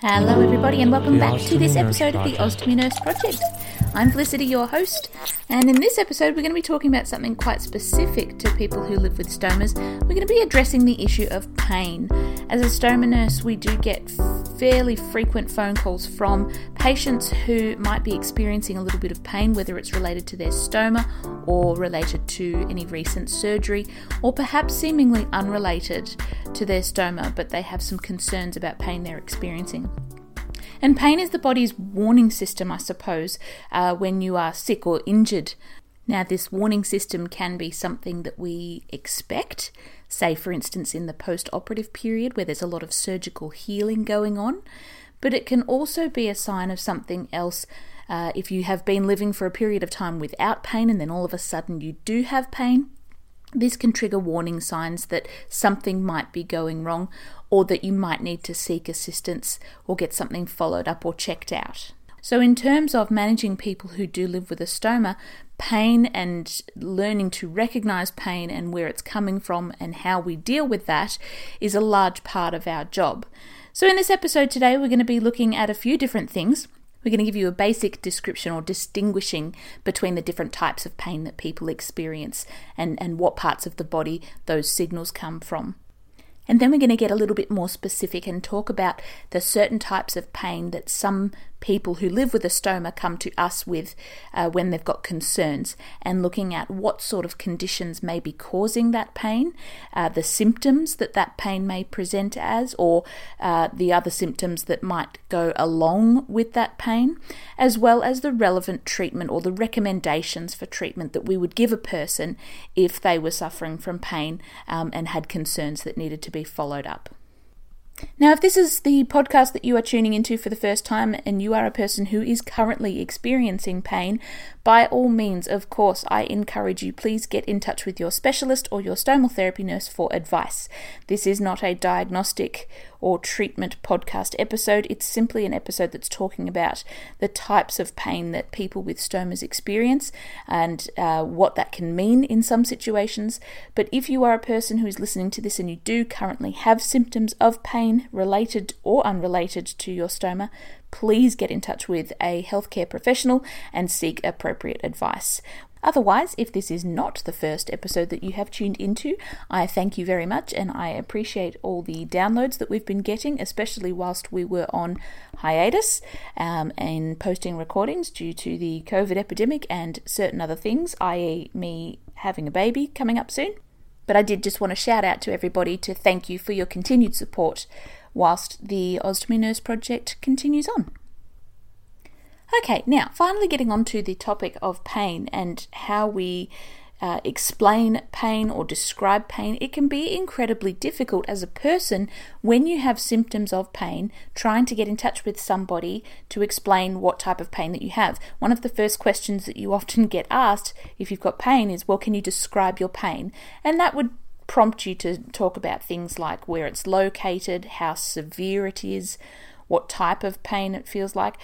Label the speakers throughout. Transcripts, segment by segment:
Speaker 1: Hello, everybody, and welcome back to this episode of the Ostomy Nurse Project. I'm Felicity, your host, and in this episode, we're going to be talking about something quite specific to people who live with stomas. We're going to be addressing the issue of pain. As a stoma nurse, we do get fairly frequent phone calls from patients who might be experiencing a little bit of pain, whether it's related to their stoma or related to any recent surgery, or perhaps seemingly unrelated to their stoma, but they have some concerns about pain they're experiencing. And pain is the body's warning system, I suppose, uh, when you are sick or injured. Now, this warning system can be something that we expect, say, for instance, in the post operative period where there's a lot of surgical healing going on, but it can also be a sign of something else. Uh, if you have been living for a period of time without pain and then all of a sudden you do have pain, this can trigger warning signs that something might be going wrong or that you might need to seek assistance or get something followed up or checked out. So, in terms of managing people who do live with a stoma, pain and learning to recognize pain and where it's coming from and how we deal with that is a large part of our job. So, in this episode today, we're going to be looking at a few different things. We're going to give you a basic description or distinguishing between the different types of pain that people experience and, and what parts of the body those signals come from. And then we're going to get a little bit more specific and talk about the certain types of pain that some people who live with a stoma come to us with uh, when they've got concerns and looking at what sort of conditions may be causing that pain, uh, the symptoms that that pain may present as, or uh, the other symptoms that might go along with that pain, as well as the relevant treatment or the recommendations for treatment that we would give a person if they were suffering from pain um, and had concerns that needed to be followed up. Now, if this is the podcast that you are tuning into for the first time and you are a person who is currently experiencing pain, by all means, of course, I encourage you, please get in touch with your specialist or your stomal therapy nurse for advice. This is not a diagnostic or treatment podcast episode. It's simply an episode that's talking about the types of pain that people with stomas experience and uh, what that can mean in some situations. But if you are a person who is listening to this and you do currently have symptoms of pain related or unrelated to your stoma, please get in touch with a healthcare professional and seek appropriate advice. Otherwise, if this is not the first episode that you have tuned into, I thank you very much and I appreciate all the downloads that we've been getting, especially whilst we were on hiatus um, and posting recordings due to the COVID epidemic and certain other things, i.e., me having a baby coming up soon. But I did just want to shout out to everybody to thank you for your continued support whilst the Ostomy Nurse project continues on. Okay, now finally getting on to the topic of pain and how we uh, explain pain or describe pain, it can be incredibly difficult as a person when you have symptoms of pain trying to get in touch with somebody to explain what type of pain that you have. One of the first questions that you often get asked if you've got pain is, Well, can you describe your pain? And that would prompt you to talk about things like where it's located, how severe it is, what type of pain it feels like.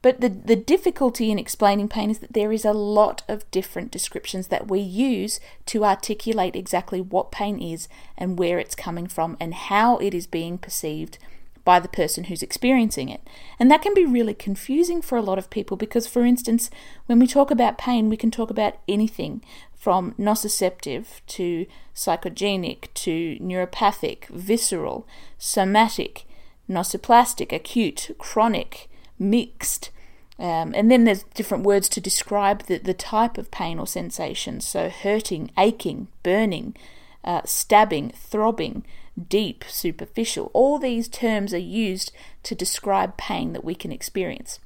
Speaker 1: But the, the difficulty in explaining pain is that there is a lot of different descriptions that we use to articulate exactly what pain is and where it's coming from and how it is being perceived by the person who's experiencing it. And that can be really confusing for a lot of people because, for instance, when we talk about pain, we can talk about anything from nociceptive to psychogenic to neuropathic, visceral, somatic, nociplastic, acute, chronic, mixed. Um, and then there's different words to describe the, the type of pain or sensation. So, hurting, aching, burning, uh, stabbing, throbbing, deep, superficial. All these terms are used to describe pain that we can experience.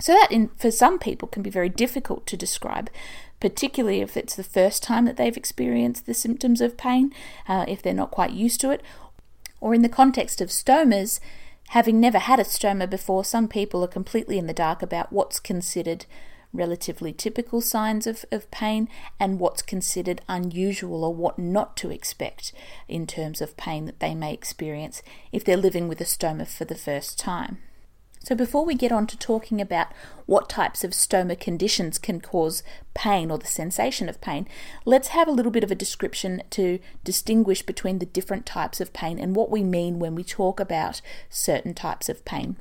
Speaker 1: So, that in, for some people can be very difficult to describe particularly if it's the first time that they've experienced the symptoms of pain, uh, if they're not quite used to it, or in the context of stomas, having never had a stoma before, some people are completely in the dark about what's considered relatively typical signs of, of pain and what's considered unusual or what not to expect in terms of pain that they may experience if they're living with a stoma for the first time. So, before we get on to talking about what types of stoma conditions can cause pain or the sensation of pain, let's have a little bit of a description to distinguish between the different types of pain and what we mean when we talk about certain types of pain.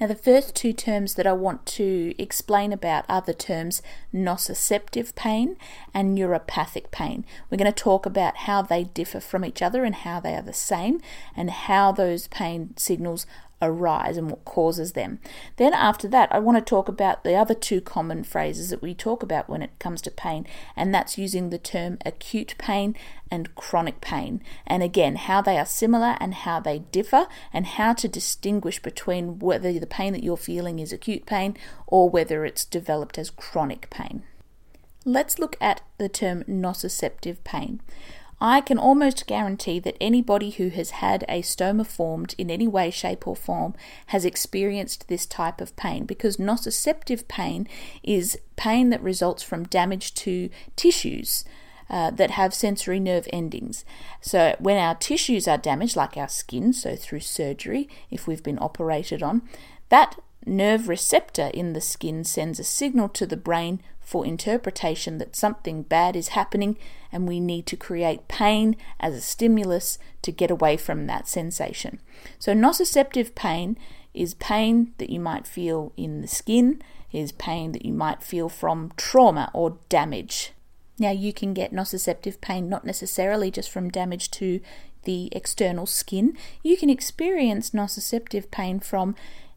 Speaker 1: Now, the first two terms that I want to explain about are the terms nociceptive pain and neuropathic pain. We're going to talk about how they differ from each other and how they are the same, and how those pain signals arise and what causes them. Then, after that, I want to talk about the other two common phrases that we talk about when it comes to pain, and that's using the term acute pain and chronic pain. And again, how they are similar and how they differ, and how to distinguish between whether the pain that you're feeling is acute pain or whether it's developed as chronic pain. Let's look at the term nociceptive pain. I can almost guarantee that anybody who has had a stoma formed in any way, shape, or form has experienced this type of pain because nociceptive pain is pain that results from damage to tissues. Uh, that have sensory nerve endings. So, when our tissues are damaged, like our skin, so through surgery, if we've been operated on, that nerve receptor in the skin sends a signal to the brain for interpretation that something bad is happening and we need to create pain as a stimulus to get away from that sensation. So, nociceptive pain is pain that you might feel in the skin, is pain that you might feel from trauma or damage. Now, you can get nociceptive pain not necessarily just from damage to the external skin, you can experience nociceptive pain from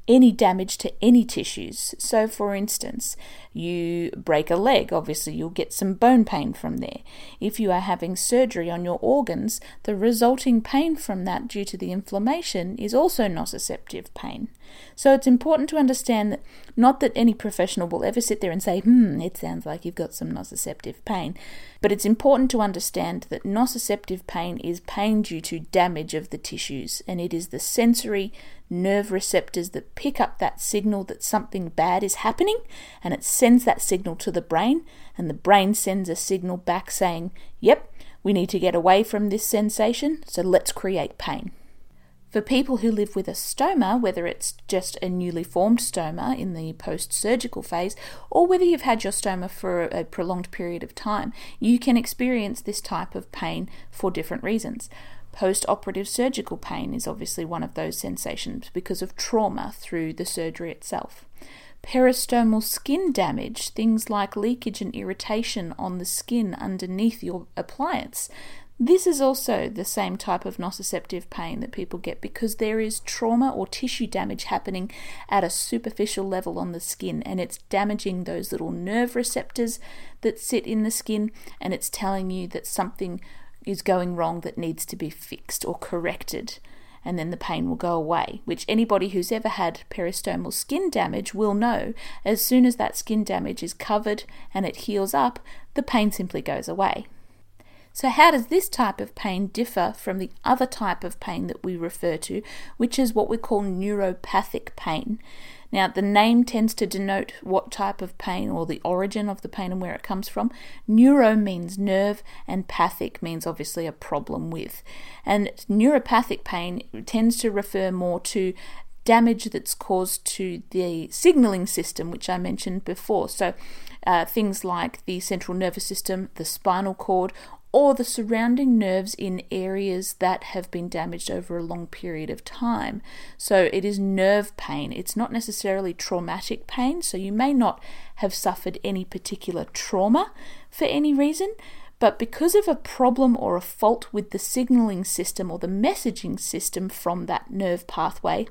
Speaker 1: any damage to any tissues. So, for instance, you break a leg, obviously, you'll get some bone pain from there. If you are having surgery on your organs, the resulting pain from that due to the inflammation is also nociceptive pain. So, it's important to understand that not that any professional will ever sit there and say, hmm, it sounds like you've got some nociceptive pain, but it's important to understand that nociceptive pain is pain due to damage of the tissues, and it is the sensory nerve receptors that pick up that signal that something bad is happening and it sends that signal to the brain and the brain sends a signal back saying, "Yep, we need to get away from this sensation, so let's create pain." For people who live with a stoma, whether it's just a newly formed stoma in the post surgical phase, or whether you've had your stoma for a prolonged period of time, you can experience this type of pain for different reasons. Post operative surgical pain is obviously one of those sensations because of trauma through the surgery itself. Peristomal skin damage, things like leakage and irritation on the skin underneath your appliance. This is also the same type of nociceptive pain that people get because there is trauma or tissue damage happening at a superficial level on the skin and it's damaging those little nerve receptors that sit in the skin and it's telling you that something is going wrong that needs to be fixed or corrected, and then the pain will go away, which anybody who's ever had peristomal skin damage will know. As soon as that skin damage is covered and it heals up, the pain simply goes away. So, how does this type of pain differ from the other type of pain that we refer to, which is what we call neuropathic pain? Now, the name tends to denote what type of pain or the origin of the pain and where it comes from. Neuro means nerve, and pathic means obviously a problem with. And neuropathic pain tends to refer more to damage that's caused to the signaling system, which I mentioned before. So, uh, things like the central nervous system, the spinal cord, or the surrounding nerves in areas that have been damaged over a long period of time. So it is nerve pain. It's not necessarily traumatic pain, so you may not have suffered any particular trauma for any reason. But because of a problem or a fault with the signaling system or the messaging system from that nerve pathway,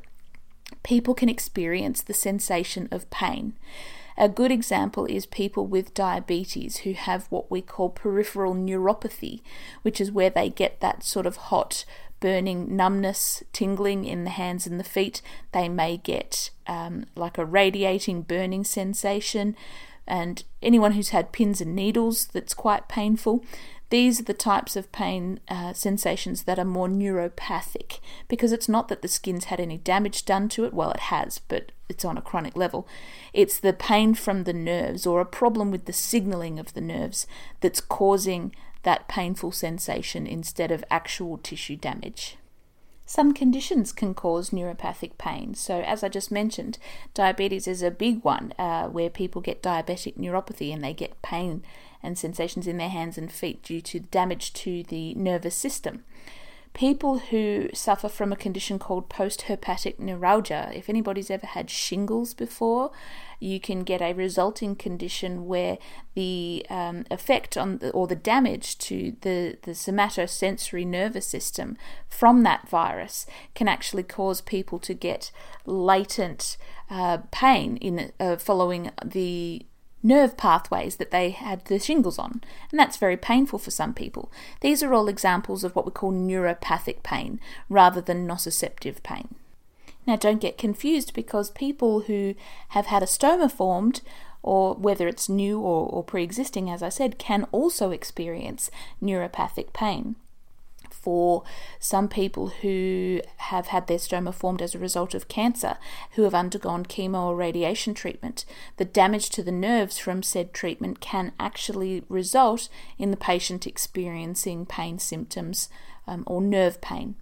Speaker 1: people can experience the sensation of pain. A good example is people with diabetes who have what we call peripheral neuropathy, which is where they get that sort of hot, burning numbness, tingling in the hands and the feet. They may get um, like a radiating, burning sensation. And anyone who's had pins and needles, that's quite painful. These are the types of pain uh, sensations that are more neuropathic because it's not that the skin's had any damage done to it, well, it has, but it's on a chronic level. It's the pain from the nerves or a problem with the signaling of the nerves that's causing that painful sensation instead of actual tissue damage. Some conditions can cause neuropathic pain. So, as I just mentioned, diabetes is a big one uh, where people get diabetic neuropathy and they get pain and sensations in their hands and feet due to damage to the nervous system. people who suffer from a condition called postherpetic neuralgia, if anybody's ever had shingles before, you can get a resulting condition where the um, effect on the, or the damage to the, the somatosensory nervous system from that virus can actually cause people to get latent uh, pain in uh, following the nerve pathways that they had the shingles on, and that's very painful for some people. These are all examples of what we call neuropathic pain rather than nociceptive pain. Now, don't get confused because people who have had a stoma formed, or whether it's new or, or pre existing, as I said, can also experience neuropathic pain for some people who have had their stoma formed as a result of cancer, who have undergone chemo or radiation treatment. The damage to the nerves from said treatment can actually result in the patient experiencing pain symptoms um, or nerve pain.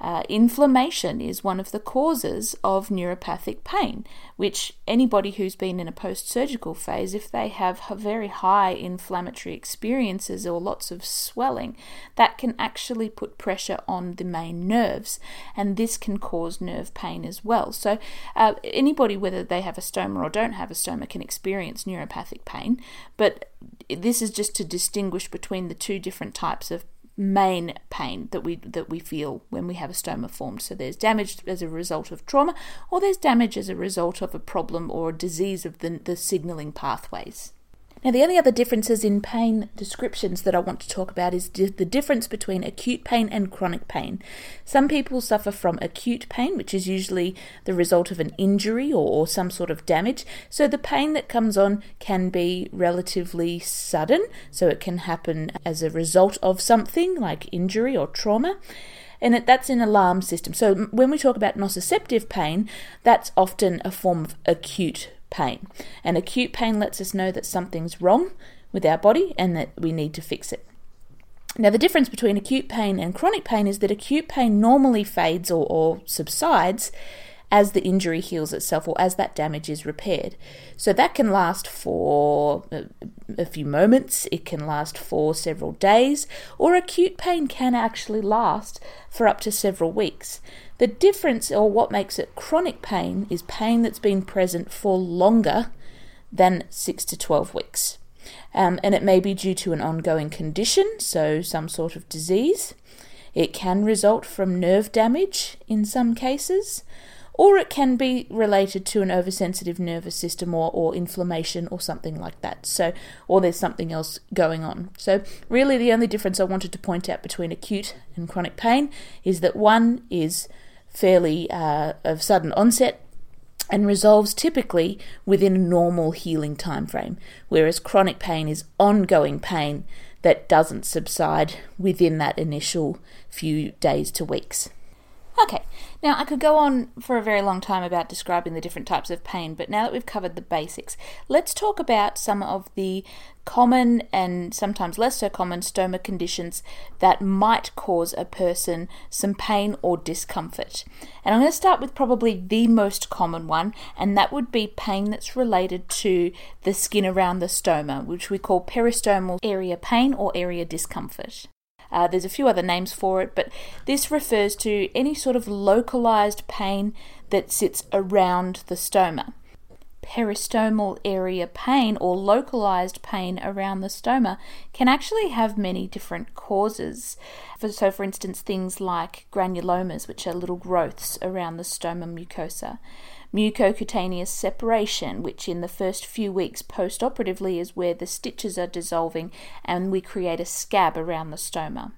Speaker 1: Uh, inflammation is one of the causes of neuropathic pain, which anybody who's been in a post surgical phase, if they have very high inflammatory experiences or lots of swelling, that can actually put pressure on the main nerves, and this can cause nerve pain as well. So, uh, anybody, whether they have a stoma or don't have a stoma, can experience neuropathic pain, but this is just to distinguish between the two different types of main pain that we that we feel when we have a stoma formed. So there's damage as a result of trauma, or there's damage as a result of a problem or a disease of the, the signaling pathways. Now, the only other differences in pain descriptions that I want to talk about is the difference between acute pain and chronic pain. Some people suffer from acute pain, which is usually the result of an injury or, or some sort of damage. So, the pain that comes on can be relatively sudden, so it can happen as a result of something like injury or trauma and that's an alarm system. So when we talk about nociceptive pain, that's often a form of acute pain. And acute pain lets us know that something's wrong with our body and that we need to fix it. Now, the difference between acute pain and chronic pain is that acute pain normally fades or, or subsides as the injury heals itself or as that damage is repaired. So that can last for a few moments, it can last for several days, or acute pain can actually last for up to several weeks. The difference, or what makes it chronic pain, is pain that's been present for longer than 6 to 12 weeks. Um, and it may be due to an ongoing condition, so some sort of disease. It can result from nerve damage in some cases, or it can be related to an oversensitive nervous system or, or inflammation or something like that. So, or there's something else going on. So, really, the only difference I wanted to point out between acute and chronic pain is that one is fairly uh, of sudden onset and resolves typically within a normal healing time frame, whereas chronic pain is ongoing pain that doesn't subside within that initial few days to weeks. Okay, now I could go on for a very long time about describing the different types of pain, but now that we've covered the basics, let's talk about some of the common and sometimes less so common stoma conditions that might cause a person some pain or discomfort. And I'm going to start with probably the most common one, and that would be pain that's related to the skin around the stoma, which we call peristomal area pain or area discomfort. Uh, there's a few other names for it, but this refers to any sort of localized pain that sits around the stoma. Peristomal area pain or localized pain around the stoma can actually have many different causes. So, for instance, things like granulomas, which are little growths around the stoma mucosa mucocutaneous separation, which in the first few weeks post operatively is where the stitches are dissolving and we create a scab around the stoma.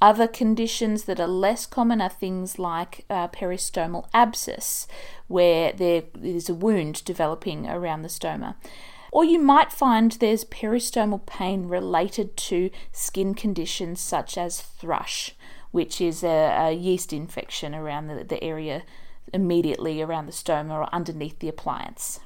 Speaker 1: Other conditions that are less common are things like uh, peristomal abscess, where there is a wound developing around the stoma. Or you might find there's peristomal pain related to skin conditions such as thrush, which is a, a yeast infection around the, the area immediately around the stoma or underneath the appliance.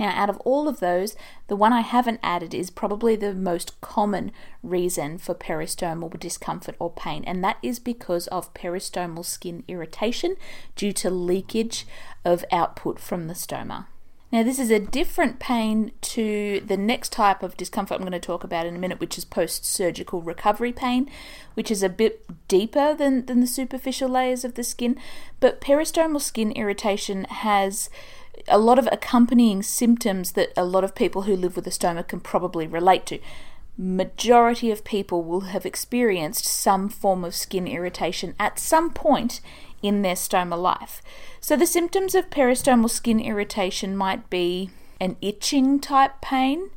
Speaker 1: Now, out of all of those, the one I haven't added is probably the most common reason for peristomal discomfort or pain, and that is because of peristomal skin irritation due to leakage of output from the stoma. Now, this is a different pain to the next type of discomfort I'm going to talk about in a minute, which is post surgical recovery pain, which is a bit deeper than, than the superficial layers of the skin. But peristomal skin irritation has a lot of accompanying symptoms that a lot of people who live with a stoma can probably relate to. Majority of people will have experienced some form of skin irritation at some point in their stoma life. So, the symptoms of peristomal skin irritation might be an itching type pain.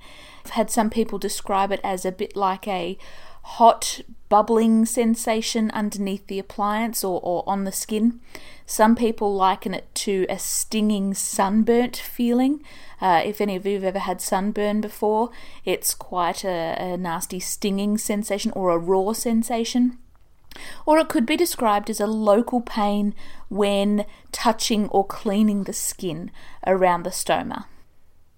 Speaker 1: I've had some people describe it as a bit like a hot bubbling sensation underneath the appliance or, or on the skin. Some people liken it to a stinging sunburnt feeling. Uh, if any of you have ever had sunburn before, it's quite a, a nasty stinging sensation or a raw sensation. Or it could be described as a local pain when touching or cleaning the skin around the stoma.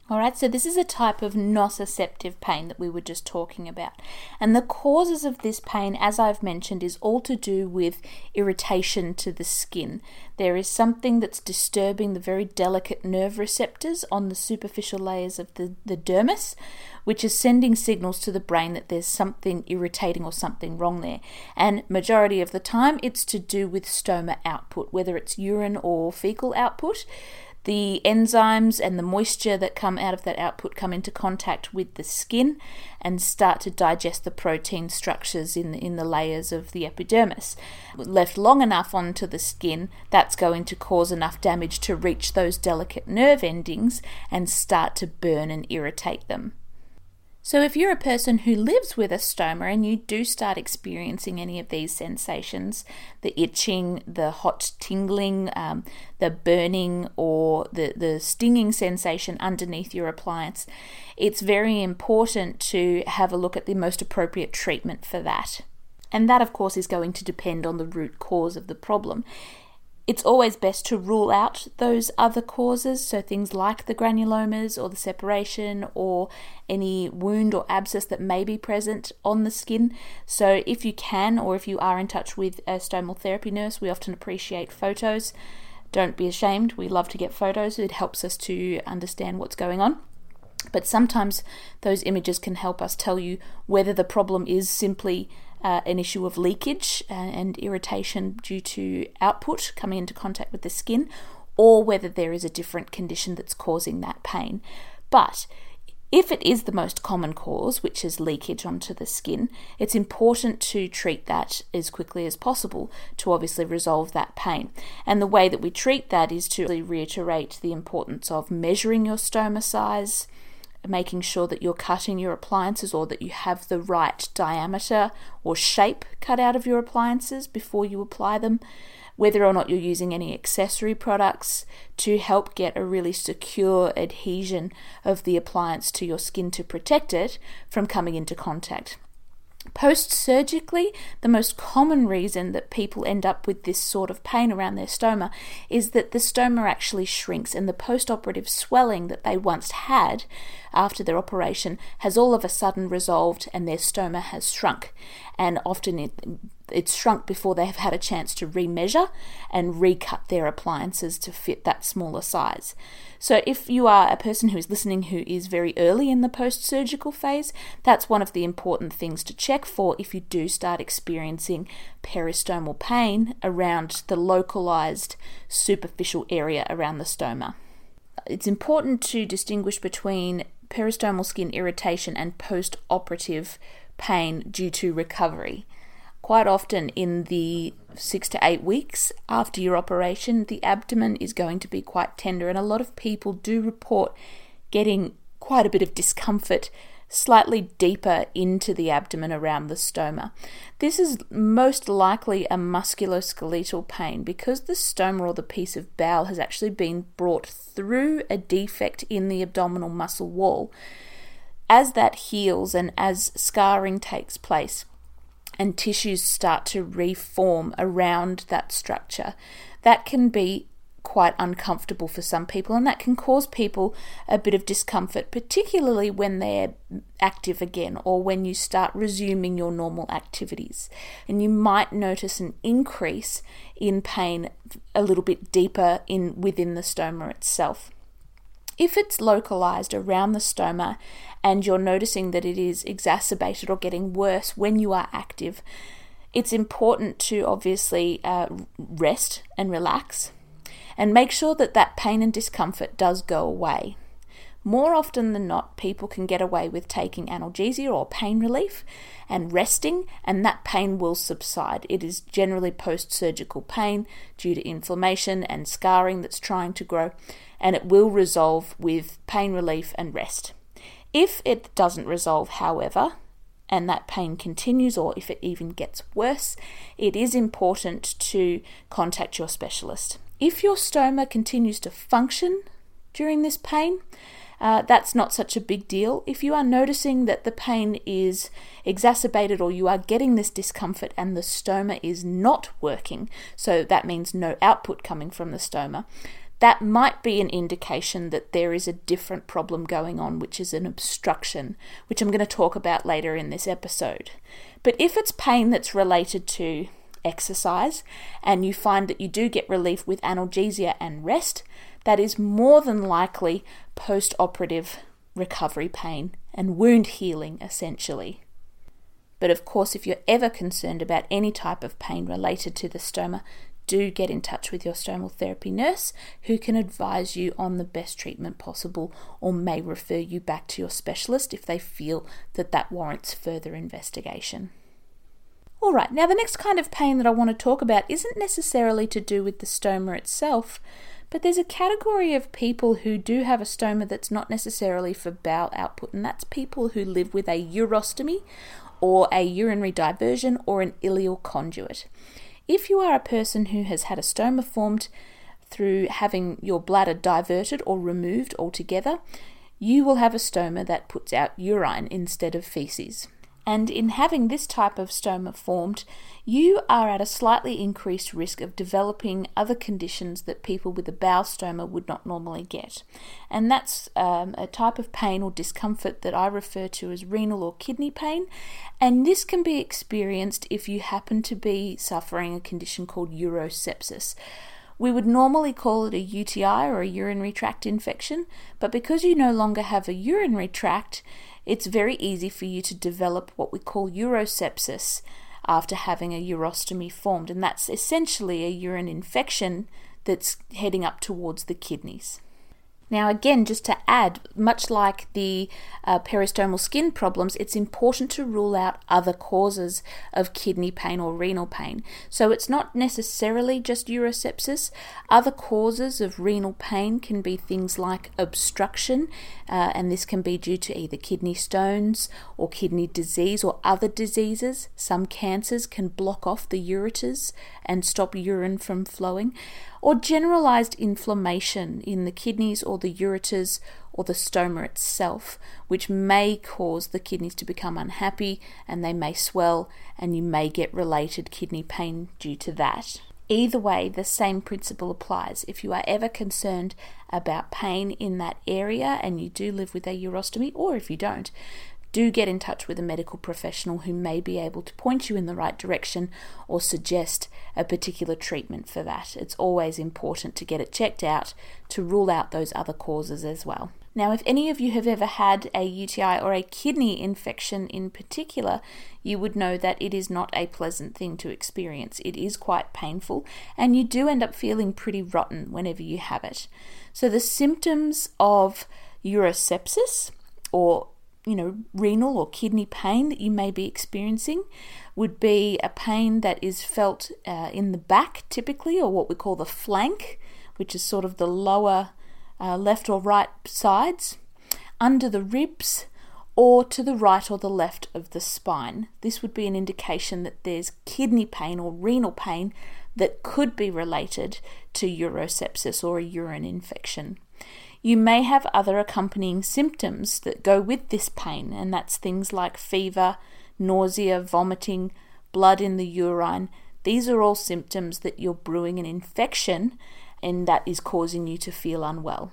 Speaker 1: Alright, so this is a type of nociceptive pain that we were just talking about. And the causes of this pain, as I've mentioned, is all to do with irritation to the skin. There is something that's disturbing the very delicate nerve receptors on the superficial layers of the, the dermis, which is sending signals to the brain that there's something irritating or something wrong there. And majority of the time, it's to do with stoma output, whether it's urine or fecal output the enzymes and the moisture that come out of that output come into contact with the skin and start to digest the protein structures in the, in the layers of the epidermis. Left long enough onto the skin, that's going to cause enough damage to reach those delicate nerve endings and start to burn and irritate them. So, if you're a person who lives with a stoma and you do start experiencing any of these sensations the itching, the hot tingling, um, the burning, or the, the stinging sensation underneath your appliance, it's very important to have a look at the most appropriate treatment for that. And that, of course, is going to depend on the root cause of the problem. It's always best to rule out those other causes, so things like the granulomas or the separation or any wound or abscess that may be present on the skin. So, if you can, or if you are in touch with a stomal therapy nurse, we often appreciate photos. Don't be ashamed, we love to get photos, it helps us to understand what's going on. But sometimes those images can help us tell you whether the problem is simply uh, an issue of leakage and, and irritation due to output coming into contact with the skin, or whether there is a different condition that's causing that pain. But if it is the most common cause, which is leakage onto the skin, it's important to treat that as quickly as possible to obviously resolve that pain. And the way that we treat that is to reiterate the importance of measuring your stoma size, making sure that you're cutting your appliances or that you have the right diameter or shape cut out of your appliances before you apply them, whether or not you're using any accessory products to help get a really secure adhesion of the appliance to your skin to protect it from coming into contact. Post surgically, the most common reason that people end up with this sort of pain around their stoma is that the stoma actually shrinks and the post operative swelling that they once had after their operation has all of a sudden resolved and their stoma has shrunk. And often it, it's shrunk before they have had a chance to remeasure and recut their appliances to fit that smaller size. So, if you are a person who is listening who is very early in the post surgical phase, that's one of the important things to check for if you do start experiencing peristomal pain around the localized superficial area around the stoma. It's important to distinguish between peristomal skin irritation and post operative pain due to recovery. Quite often, in the six to eight weeks after your operation, the abdomen is going to be quite tender, and a lot of people do report getting quite a bit of discomfort slightly deeper into the abdomen around the stoma. This is most likely a musculoskeletal pain because the stoma or the piece of bowel has actually been brought through a defect in the abdominal muscle wall. As that heals and as scarring takes place, and tissues start to reform around that structure, that can be quite uncomfortable for some people, and that can cause people a bit of discomfort, particularly when they're active again or when you start resuming your normal activities. And you might notice an increase in pain a little bit deeper in within the stoma itself. If it's localized around the stoma and you're noticing that it is exacerbated or getting worse when you are active, it's important to obviously uh, rest and relax and make sure that that pain and discomfort does go away. More often than not, people can get away with taking analgesia or pain relief and resting, and that pain will subside. It is generally post surgical pain due to inflammation and scarring that's trying to grow, and it will resolve with pain relief and rest. If it doesn't resolve, however, and that pain continues, or if it even gets worse, it is important to contact your specialist. If your stoma continues to function during this pain, uh, that's not such a big deal. If you are noticing that the pain is exacerbated or you are getting this discomfort and the stoma is not working, so that means no output coming from the stoma, that might be an indication that there is a different problem going on, which is an obstruction, which I'm going to talk about later in this episode. But if it's pain that's related to exercise and you find that you do get relief with analgesia and rest, that is more than likely post operative recovery pain and wound healing, essentially. But of course, if you're ever concerned about any type of pain related to the stoma, do get in touch with your stomal therapy nurse who can advise you on the best treatment possible or may refer you back to your specialist if they feel that that warrants further investigation. Alright, now the next kind of pain that I want to talk about isn't necessarily to do with the stoma itself, but there's a category of people who do have a stoma that's not necessarily for bowel output, and that's people who live with a urostomy or a urinary diversion or an ileal conduit. If you are a person who has had a stoma formed through having your bladder diverted or removed altogether, you will have a stoma that puts out urine instead of feces. And in having this type of stoma formed, you are at a slightly increased risk of developing other conditions that people with a bowel stoma would not normally get. And that's um, a type of pain or discomfort that I refer to as renal or kidney pain. And this can be experienced if you happen to be suffering a condition called urosepsis. We would normally call it a UTI or a urinary tract infection, but because you no longer have a urinary tract, it's very easy for you to develop what we call urosepsis after having a urostomy formed, and that's essentially a urine infection that's heading up towards the kidneys. Now, again, just to add, much like the uh, peristomal skin problems, it's important to rule out other causes of kidney pain or renal pain. So it's not necessarily just urosepsis. Other causes of renal pain can be things like obstruction, uh, and this can be due to either kidney stones or kidney disease or other diseases. Some cancers can block off the ureters and stop urine from flowing or generalized inflammation in the kidneys or the ureters or the stoma itself, which may cause the kidneys to become unhappy and they may swell, and you may get related kidney pain due to that. Either way, the same principle applies. If you are ever concerned about pain in that area and you do live with a urostomy, or if you don't, do get in touch with a medical professional who may be able to point you in the right direction or suggest a particular treatment for that. It's always important to get it checked out to rule out those other causes as well. Now, if any of you have ever had a UTI or a kidney infection in particular, you would know that it is not a pleasant thing to experience. It is quite painful, and you do end up feeling pretty rotten whenever you have it. So, the symptoms of urosepsis or you know, renal or kidney pain that you may be experiencing would be a pain that is felt uh, in the back typically, or what we call the flank, which is sort of the lower uh, left or right sides, under the ribs, or to the right or the left of the spine. This would be an indication that there's kidney pain or renal pain that could be related to urosepsis or a urine infection. You may have other accompanying symptoms that go with this pain, and that's things like fever, nausea, vomiting, blood in the urine. These are all symptoms that you're brewing an infection and that is causing you to feel unwell.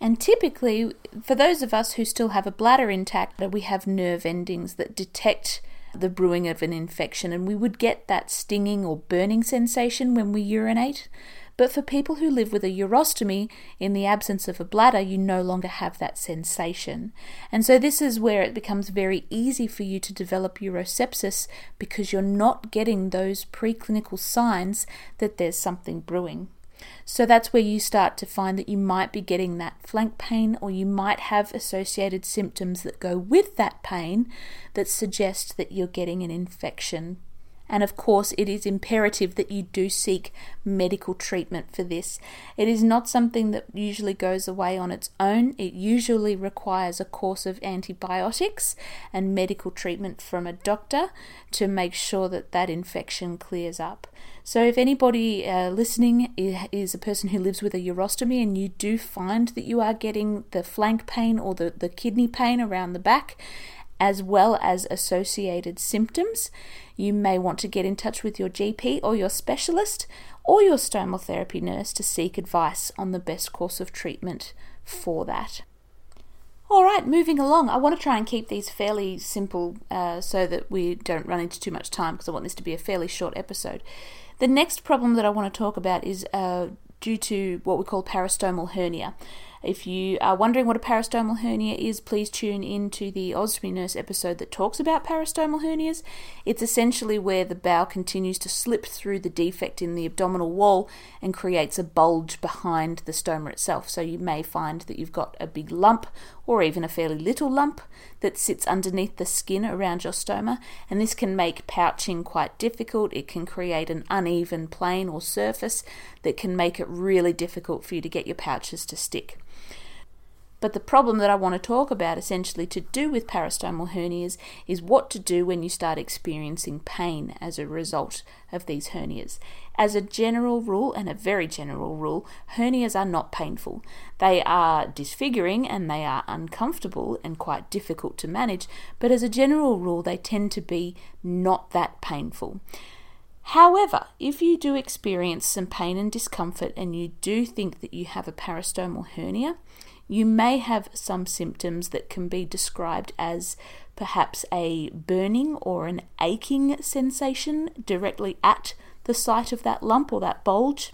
Speaker 1: And typically, for those of us who still have a bladder intact, we have nerve endings that detect the brewing of an infection, and we would get that stinging or burning sensation when we urinate. But for people who live with a urostomy, in the absence of a bladder, you no longer have that sensation. And so this is where it becomes very easy for you to develop urosepsis because you're not getting those preclinical signs that there's something brewing. So that's where you start to find that you might be getting that flank pain or you might have associated symptoms that go with that pain that suggest that you're getting an infection and of course, it is imperative that you do seek medical treatment for this. It is not something that usually goes away on its own. It usually requires a course of antibiotics and medical treatment from a doctor to make sure that that infection clears up. So, if anybody uh, listening is a person who lives with a urostomy and you do find that you are getting the flank pain or the, the kidney pain around the back, as well as associated symptoms, you may want to get in touch with your GP or your specialist or your stomal therapy nurse to seek advice on the best course of treatment for that. All right, moving along. I want to try and keep these fairly simple uh, so that we don't run into too much time because I want this to be a fairly short episode. The next problem that I want to talk about is uh, due to what we call peristomal hernia. If you are wondering what a peristomal hernia is, please tune in to the Ostomy Nurse episode that talks about peristomal hernias. It's essentially where the bowel continues to slip through the defect in the abdominal wall and creates a bulge behind the stoma itself. So you may find that you've got a big lump or even a fairly little lump that sits underneath the skin around your stoma, and this can make pouching quite difficult. It can create an uneven plane or surface that can make it really difficult for you to get your pouches to stick. But the problem that I want to talk about, essentially to do with peristomal hernias, is what to do when you start experiencing pain as a result of these hernias. As a general rule, and a very general rule, hernias are not painful. They are disfiguring and they are uncomfortable and quite difficult to manage, but as a general rule, they tend to be not that painful. However, if you do experience some pain and discomfort and you do think that you have a peristomal hernia, you may have some symptoms that can be described as perhaps a burning or an aching sensation directly at the site of that lump or that bulge.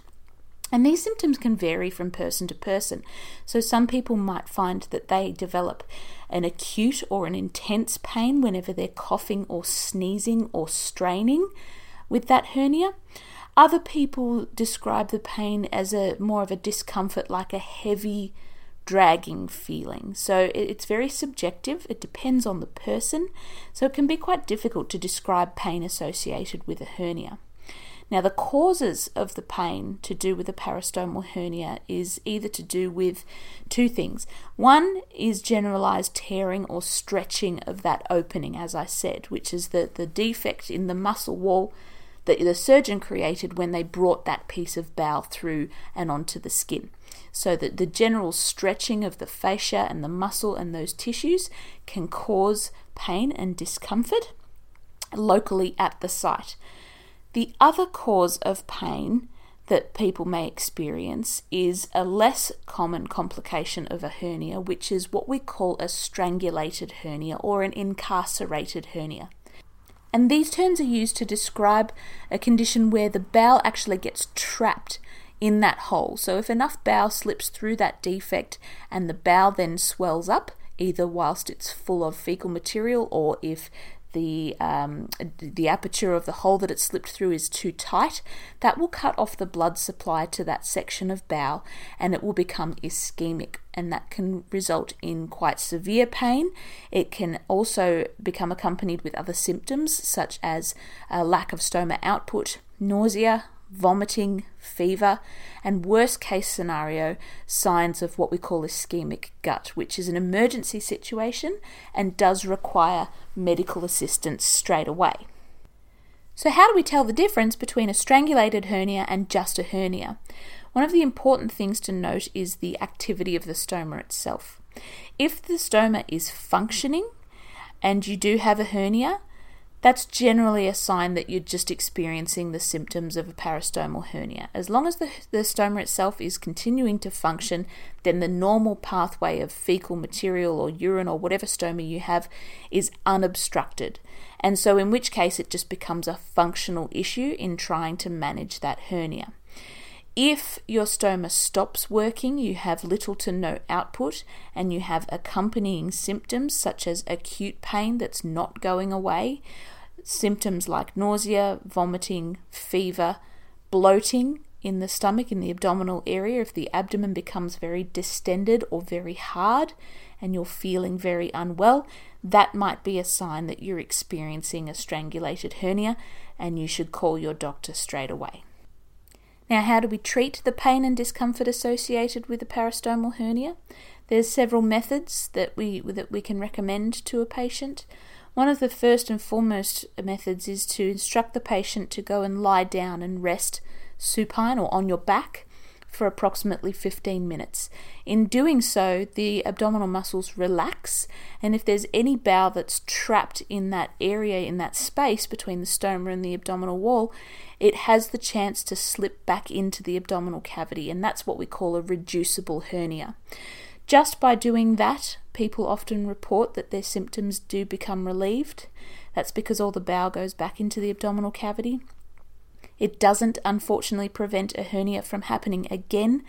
Speaker 1: And these symptoms can vary from person to person. So, some people might find that they develop an acute or an intense pain whenever they're coughing or sneezing or straining with that hernia. Other people describe the pain as a more of a discomfort, like a heavy dragging feeling. So it's very subjective, it depends on the person, so it can be quite difficult to describe pain associated with a hernia. Now, the causes of the pain to do with a peristomal hernia is either to do with two things. One is generalized tearing or stretching of that opening, as I said, which is the, the defect in the muscle wall that the surgeon created when they brought that piece of bowel through and onto the skin so that the general stretching of the fascia and the muscle and those tissues can cause pain and discomfort locally at the site. The other cause of pain that people may experience is a less common complication of a hernia, which is what we call a strangulated hernia or an incarcerated hernia. And these terms are used to describe a condition where the bowel actually gets trapped in that hole. So if enough bowel slips through that defect and the bowel then swells up, either whilst it's full of fecal material or if the um, the aperture of the hole that it slipped through is too tight, that will cut off the blood supply to that section of bowel and it will become ischemic and that can result in quite severe pain. It can also become accompanied with other symptoms such as a lack of stoma output, nausea, vomiting, fever, and worst case scenario, signs of what we call ischemic gut, which is an emergency situation and does require medical assistance straight away. So, how do we tell the difference between a strangulated hernia and just a hernia? One of the important things to note is the activity of the stoma itself. If the stoma is functioning and you do have a hernia, that's generally a sign that you're just experiencing the symptoms of a peristomal hernia. As long as the, the stoma itself is continuing to function, then the normal pathway of fecal material or urine or whatever stoma you have is unobstructed. And so, in which case, it just becomes a functional issue in trying to manage that hernia. If your stoma stops working, you have little to no output, and you have accompanying symptoms such as acute pain that's not going away, symptoms like nausea, vomiting, fever, bloating in the stomach, in the abdominal area, if the abdomen becomes very distended or very hard and you're feeling very unwell, that might be a sign that you're experiencing a strangulated hernia and you should call your doctor straight away. Now, how do we treat the pain and discomfort associated with a peristomal hernia? There's several methods that we that we can recommend to a patient. One of the first and foremost methods is to instruct the patient to go and lie down and rest supine or on your back for approximately 15 minutes. In doing so, the abdominal muscles relax, and if there's any bowel that's trapped in that area, in that space between the stoma and the abdominal wall, it has the chance to slip back into the abdominal cavity, and that's what we call a reducible hernia. Just by doing that, people often report that their symptoms do become relieved. That's because all the bowel goes back into the abdominal cavity. It doesn't, unfortunately, prevent a hernia from happening again,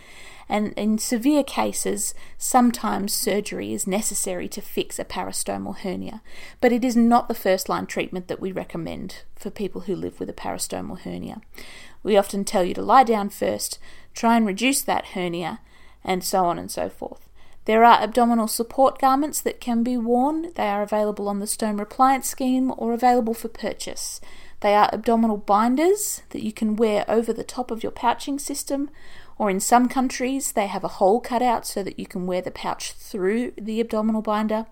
Speaker 1: and in severe cases, sometimes surgery is necessary to fix a peristomal hernia. But it is not the first line treatment that we recommend for people who live with a peristomal hernia. We often tell you to lie down first, try and reduce that hernia, and so on and so forth. There are abdominal support garments that can be worn. They are available on the Stoma Appliance scheme or available for purchase. They are abdominal binders that you can wear over the top of your pouching system, or in some countries, they have a hole cut out so that you can wear the pouch through the abdominal binder.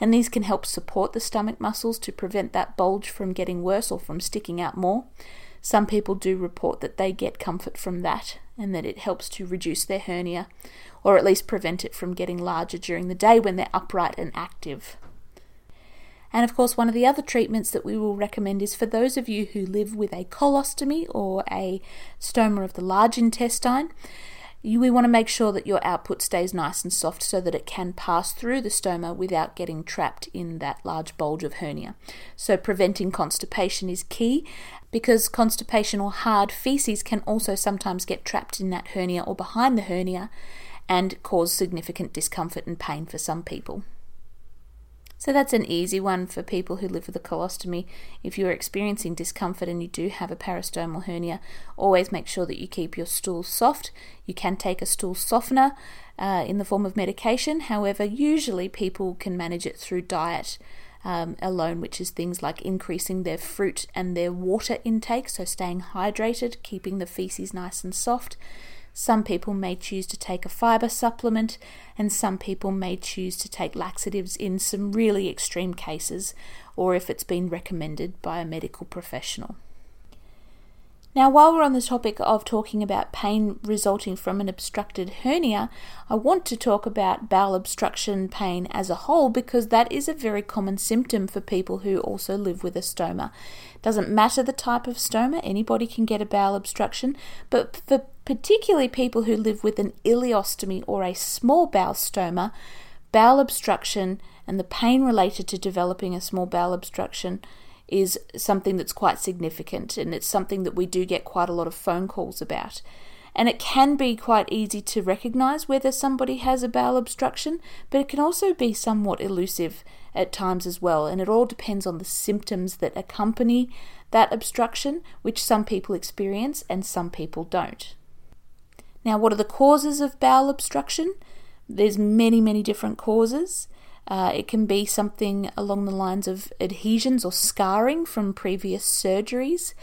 Speaker 1: And these can help support the stomach muscles to prevent that bulge from getting worse or from sticking out more. Some people do report that they get comfort from that and that it helps to reduce their hernia or at least prevent it from getting larger during the day when they're upright and active. And of course, one of the other treatments that we will recommend is for those of you who live with a colostomy or a stoma of the large intestine. You, we want to make sure that your output stays nice and soft so that it can pass through the stoma without getting trapped in that large bulge of hernia. So, preventing constipation is key because constipation or hard feces can also sometimes get trapped in that hernia or behind the hernia and cause significant discomfort and pain for some people. So that's an easy one for people who live with a colostomy. If you're experiencing discomfort and you do have a peristomal hernia, always make sure that you keep your stool soft. You can take a stool softener uh, in the form of medication. However, usually people can manage it through diet. Um, alone, which is things like increasing their fruit and their water intake, so staying hydrated, keeping the feces nice and soft, some people may choose to take a fiber supplement, and some people may choose to take laxatives in some really extreme cases or if it's been recommended by a medical professional. Now, while we're on the topic of talking about pain resulting from an obstructed hernia, I want to talk about bowel obstruction pain as a whole because that is a very common symptom for people who also live with a stoma. Doesn't matter the type of stoma, anybody can get a bowel obstruction, but for particularly people who live with an ileostomy or a small bowel stoma, bowel obstruction and the pain related to developing a small bowel obstruction is something that's quite significant and it's something that we do get quite a lot of phone calls about. And it can be quite easy to recognize whether somebody has a bowel obstruction, but it can also be somewhat elusive at times as well. And it all depends on the symptoms that accompany that obstruction, which some people experience and some people don't. Now, what are the causes of bowel obstruction? There's many, many different causes. Uh, it can be something along the lines of adhesions or scarring from previous surgeries,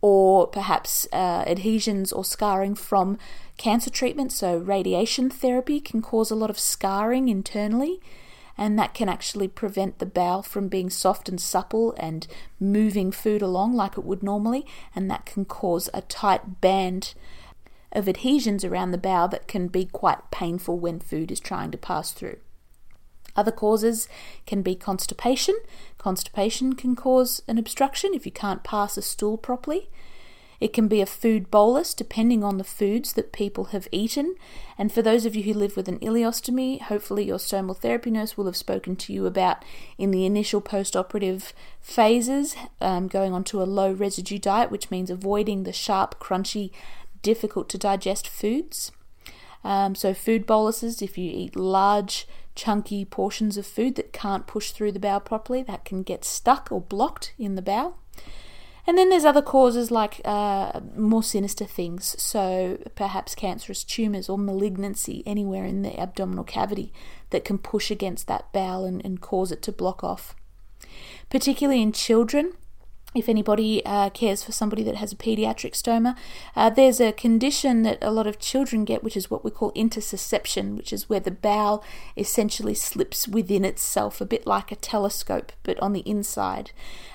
Speaker 1: or perhaps uh, adhesions or scarring from cancer treatment. So, radiation therapy can cause a lot of scarring internally, and that can actually prevent the bowel from being soft and supple and moving food along like it would normally, and that can cause a tight band of adhesions around the bowel that can be quite painful when food is trying to pass through. Other causes can be constipation. Constipation can cause an obstruction if you can't pass a stool properly. It can be a food bolus depending on the foods that people have eaten. And for those of you who live with an ileostomy, hopefully your stomal therapy nurse will have spoken to you about in the initial post operative phases um, going on to a low residue diet, which means avoiding the sharp, crunchy, difficult to digest foods. Um, so, food boluses, if you eat large, chunky portions of food that can't push through the bowel properly, that can get stuck or blocked in the bowel. And then there's other causes like uh, more sinister things, so perhaps cancerous tumours or malignancy anywhere in the abdominal cavity that can push against that bowel and, and cause it to block off. Particularly in children, if anybody uh, cares for somebody that has a pediatric stoma, uh, there's a condition that a lot of children get, which is what we call intussusception, which is where the bowel essentially slips within itself, a bit like a telescope, but on the inside.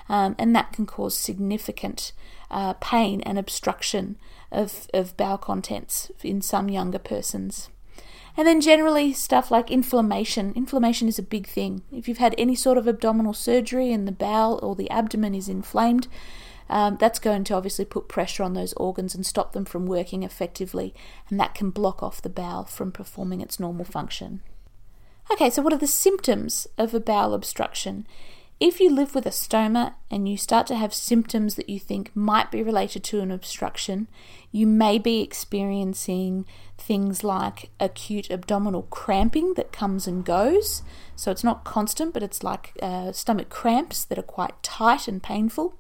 Speaker 1: Um, and that can cause significant uh, pain and obstruction of, of bowel contents in some younger persons. And then generally stuff like inflammation. Inflammation is a big thing. If you've had any sort of abdominal surgery and the bowel or the abdomen is inflamed, um, that's going to obviously put pressure on those organs and stop them from working effectively, and that can block off the bowel from performing its normal function. Okay, so what are the symptoms of a bowel obstruction? If you live with a stoma and you start to have symptoms that you think might be related to an obstruction, you may be experiencing things like acute abdominal cramping that comes and goes. So it's not constant, but it's like uh, stomach cramps that are quite tight and painful.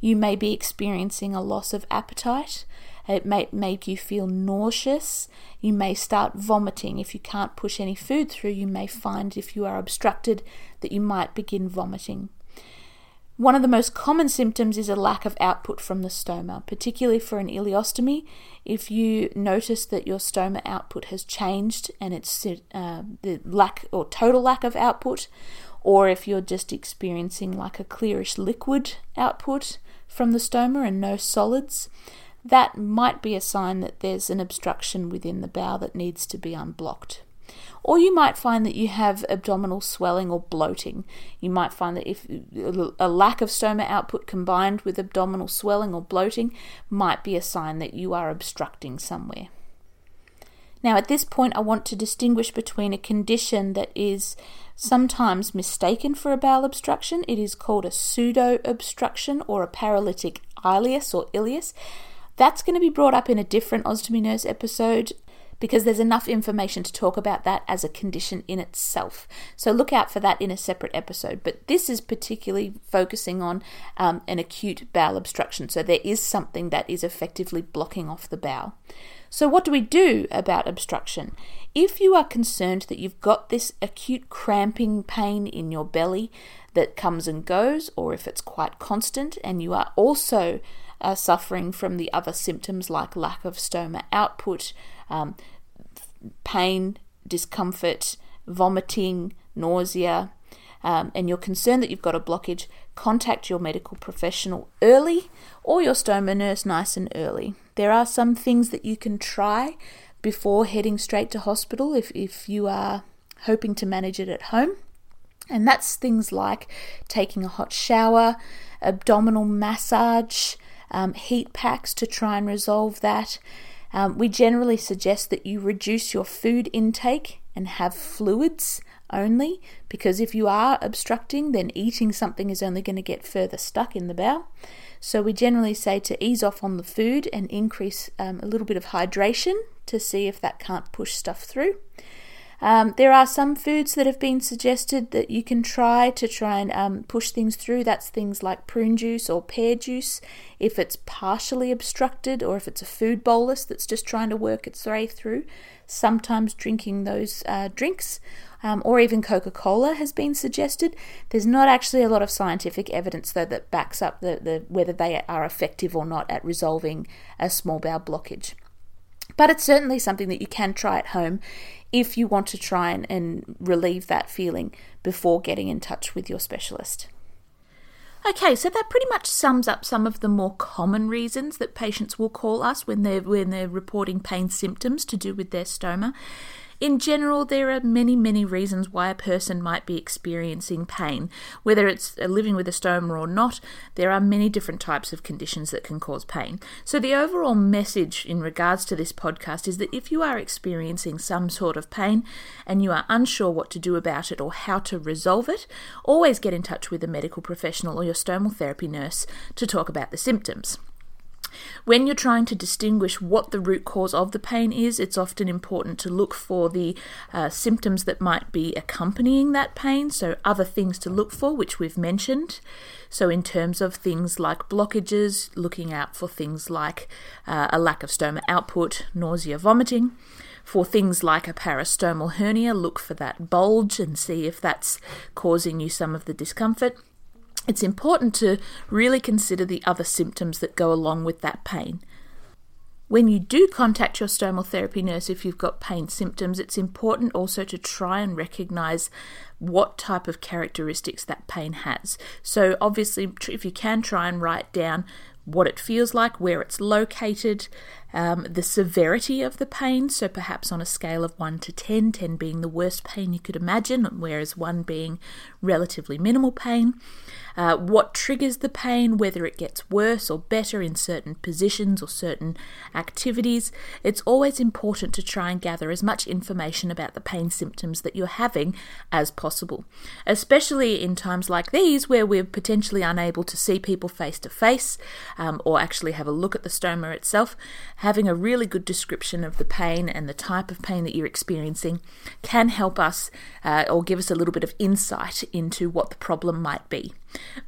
Speaker 1: You may be experiencing a loss of appetite. It may make you feel nauseous. You may start vomiting. If you can't push any food through, you may find if you are obstructed that you might begin vomiting. One of the most common symptoms is a lack of output from the stoma, particularly for an ileostomy. If you notice that your stoma output has changed and it's uh, the lack or total lack of output, or if you're just experiencing like a clearish liquid output from the stoma and no solids, that might be a sign that there's an obstruction within the bowel that needs to be unblocked. Or you might find that you have abdominal swelling or bloating. You might find that if a lack of stoma output combined with abdominal swelling or bloating might be a sign that you are obstructing somewhere. Now, at this point, I want to distinguish between a condition that is sometimes mistaken for a bowel obstruction. It is called a pseudo obstruction or a paralytic ileus or ileus. That's going to be brought up in a different Ostomy Nurse episode because there's enough information to talk about that as a condition in itself. So look out for that in a separate episode. But this is particularly focusing on um, an acute bowel obstruction. So there is something that is effectively blocking off the bowel. So, what do we do about obstruction? If you are concerned that you've got this acute cramping pain in your belly that comes and goes, or if it's quite constant, and you are also are suffering from the other symptoms like lack of stoma output, um, pain, discomfort, vomiting, nausea, um, and you're concerned that you've got a blockage, contact your medical professional early or your stoma nurse nice and early. There are some things that you can try before heading straight to hospital if, if you are hoping to manage it at home. And that's things like taking a hot shower, abdominal massage, um, heat packs to try and resolve that. Um, we generally suggest that you reduce your food intake and have fluids only because if you are obstructing, then eating something is only going to get further stuck in the bowel. So we generally say to ease off on the food and increase um, a little bit of hydration to see if that can't push stuff through. Um, there are some foods that have been suggested that you can try to try and um, push things through. That's things like prune juice or pear juice if it's partially obstructed or if it's a food bolus that's just trying to work its way through. Sometimes drinking those uh, drinks um, or even Coca Cola has been suggested. There's not actually a lot of scientific evidence, though, that backs up the, the, whether they are effective or not at resolving a small bowel blockage. But it's certainly something that you can try at home if you want to try and, and relieve that feeling before getting in touch with your specialist. Okay, so that pretty much sums up some of the more common reasons that patients will call us when they're when they're reporting pain symptoms to do with their stoma. In general, there are many, many reasons why a person might be experiencing pain. Whether it's living with a stoma or not, there are many different types of conditions that can cause pain. So, the overall message in regards to this podcast is that if you are experiencing some sort of pain and you are unsure what to do about it or how to resolve it, always get in touch with a medical professional or your stomal therapy nurse to talk about the symptoms. When you're trying to distinguish what the root cause of the pain is, it's often important to look for the uh, symptoms that might be accompanying that pain, so other things to look for, which we've mentioned. So, in terms of things like blockages, looking out for things like uh, a lack of stoma output, nausea, vomiting. For things like a parastomal hernia, look for that bulge and see if that's causing you some of the discomfort it's important to really consider the other symptoms that go along with that pain. When you do contact your stomal therapy nurse if you've got pain symptoms, it's important also to try and recognize what type of characteristics that pain has. So, obviously, if you can try and write down what it feels like, where it's located, um, the severity of the pain. So, perhaps on a scale of 1 to 10, 10 being the worst pain you could imagine, whereas 1 being relatively minimal pain uh, what triggers the pain, whether it gets worse or better in certain positions or certain activities. It's always important to try and gather as much information about the pain symptoms that you're having as possible, especially in times like these where we're potentially unable to see people face to face or actually have a look at the stoma itself. Having a really good description of the pain and the type of pain that you're experiencing can help us uh, or give us a little bit of insight into what the problem might be.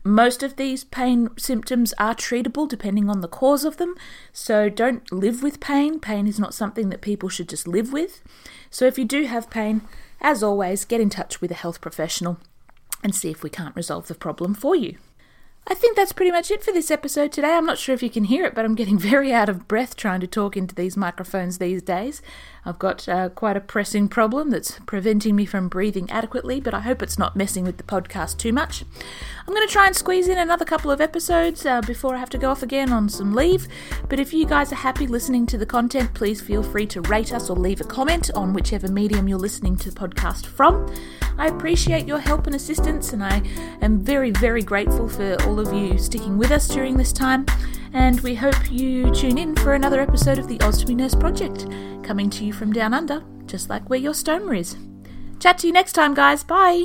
Speaker 1: Most of these pain symptoms are treatable depending on the cause of them, so don't live with pain. Pain is not something that people should just live with. So if you do have pain, as always, get in touch with a health professional and see if we can't resolve the problem for you. I think that's pretty much it for this episode today. I'm not sure if you can hear it, but I'm getting very out of breath trying to talk into these microphones these days. I've got uh, quite a pressing problem that's preventing me from breathing adequately, but I hope it's not messing with the podcast too much. I'm going to try and squeeze in another couple of episodes uh, before I have to go off again on some leave. But if you guys are happy listening to the content, please feel free to rate us or leave a comment on whichever medium you're listening to the podcast from. I appreciate your help and assistance, and I am very, very grateful for all of you sticking with us during this time. And we hope you tune in for another episode of the Ostomy Nurse Project, coming to you from down under, just like where your stoma is. Chat to you next time, guys. Bye.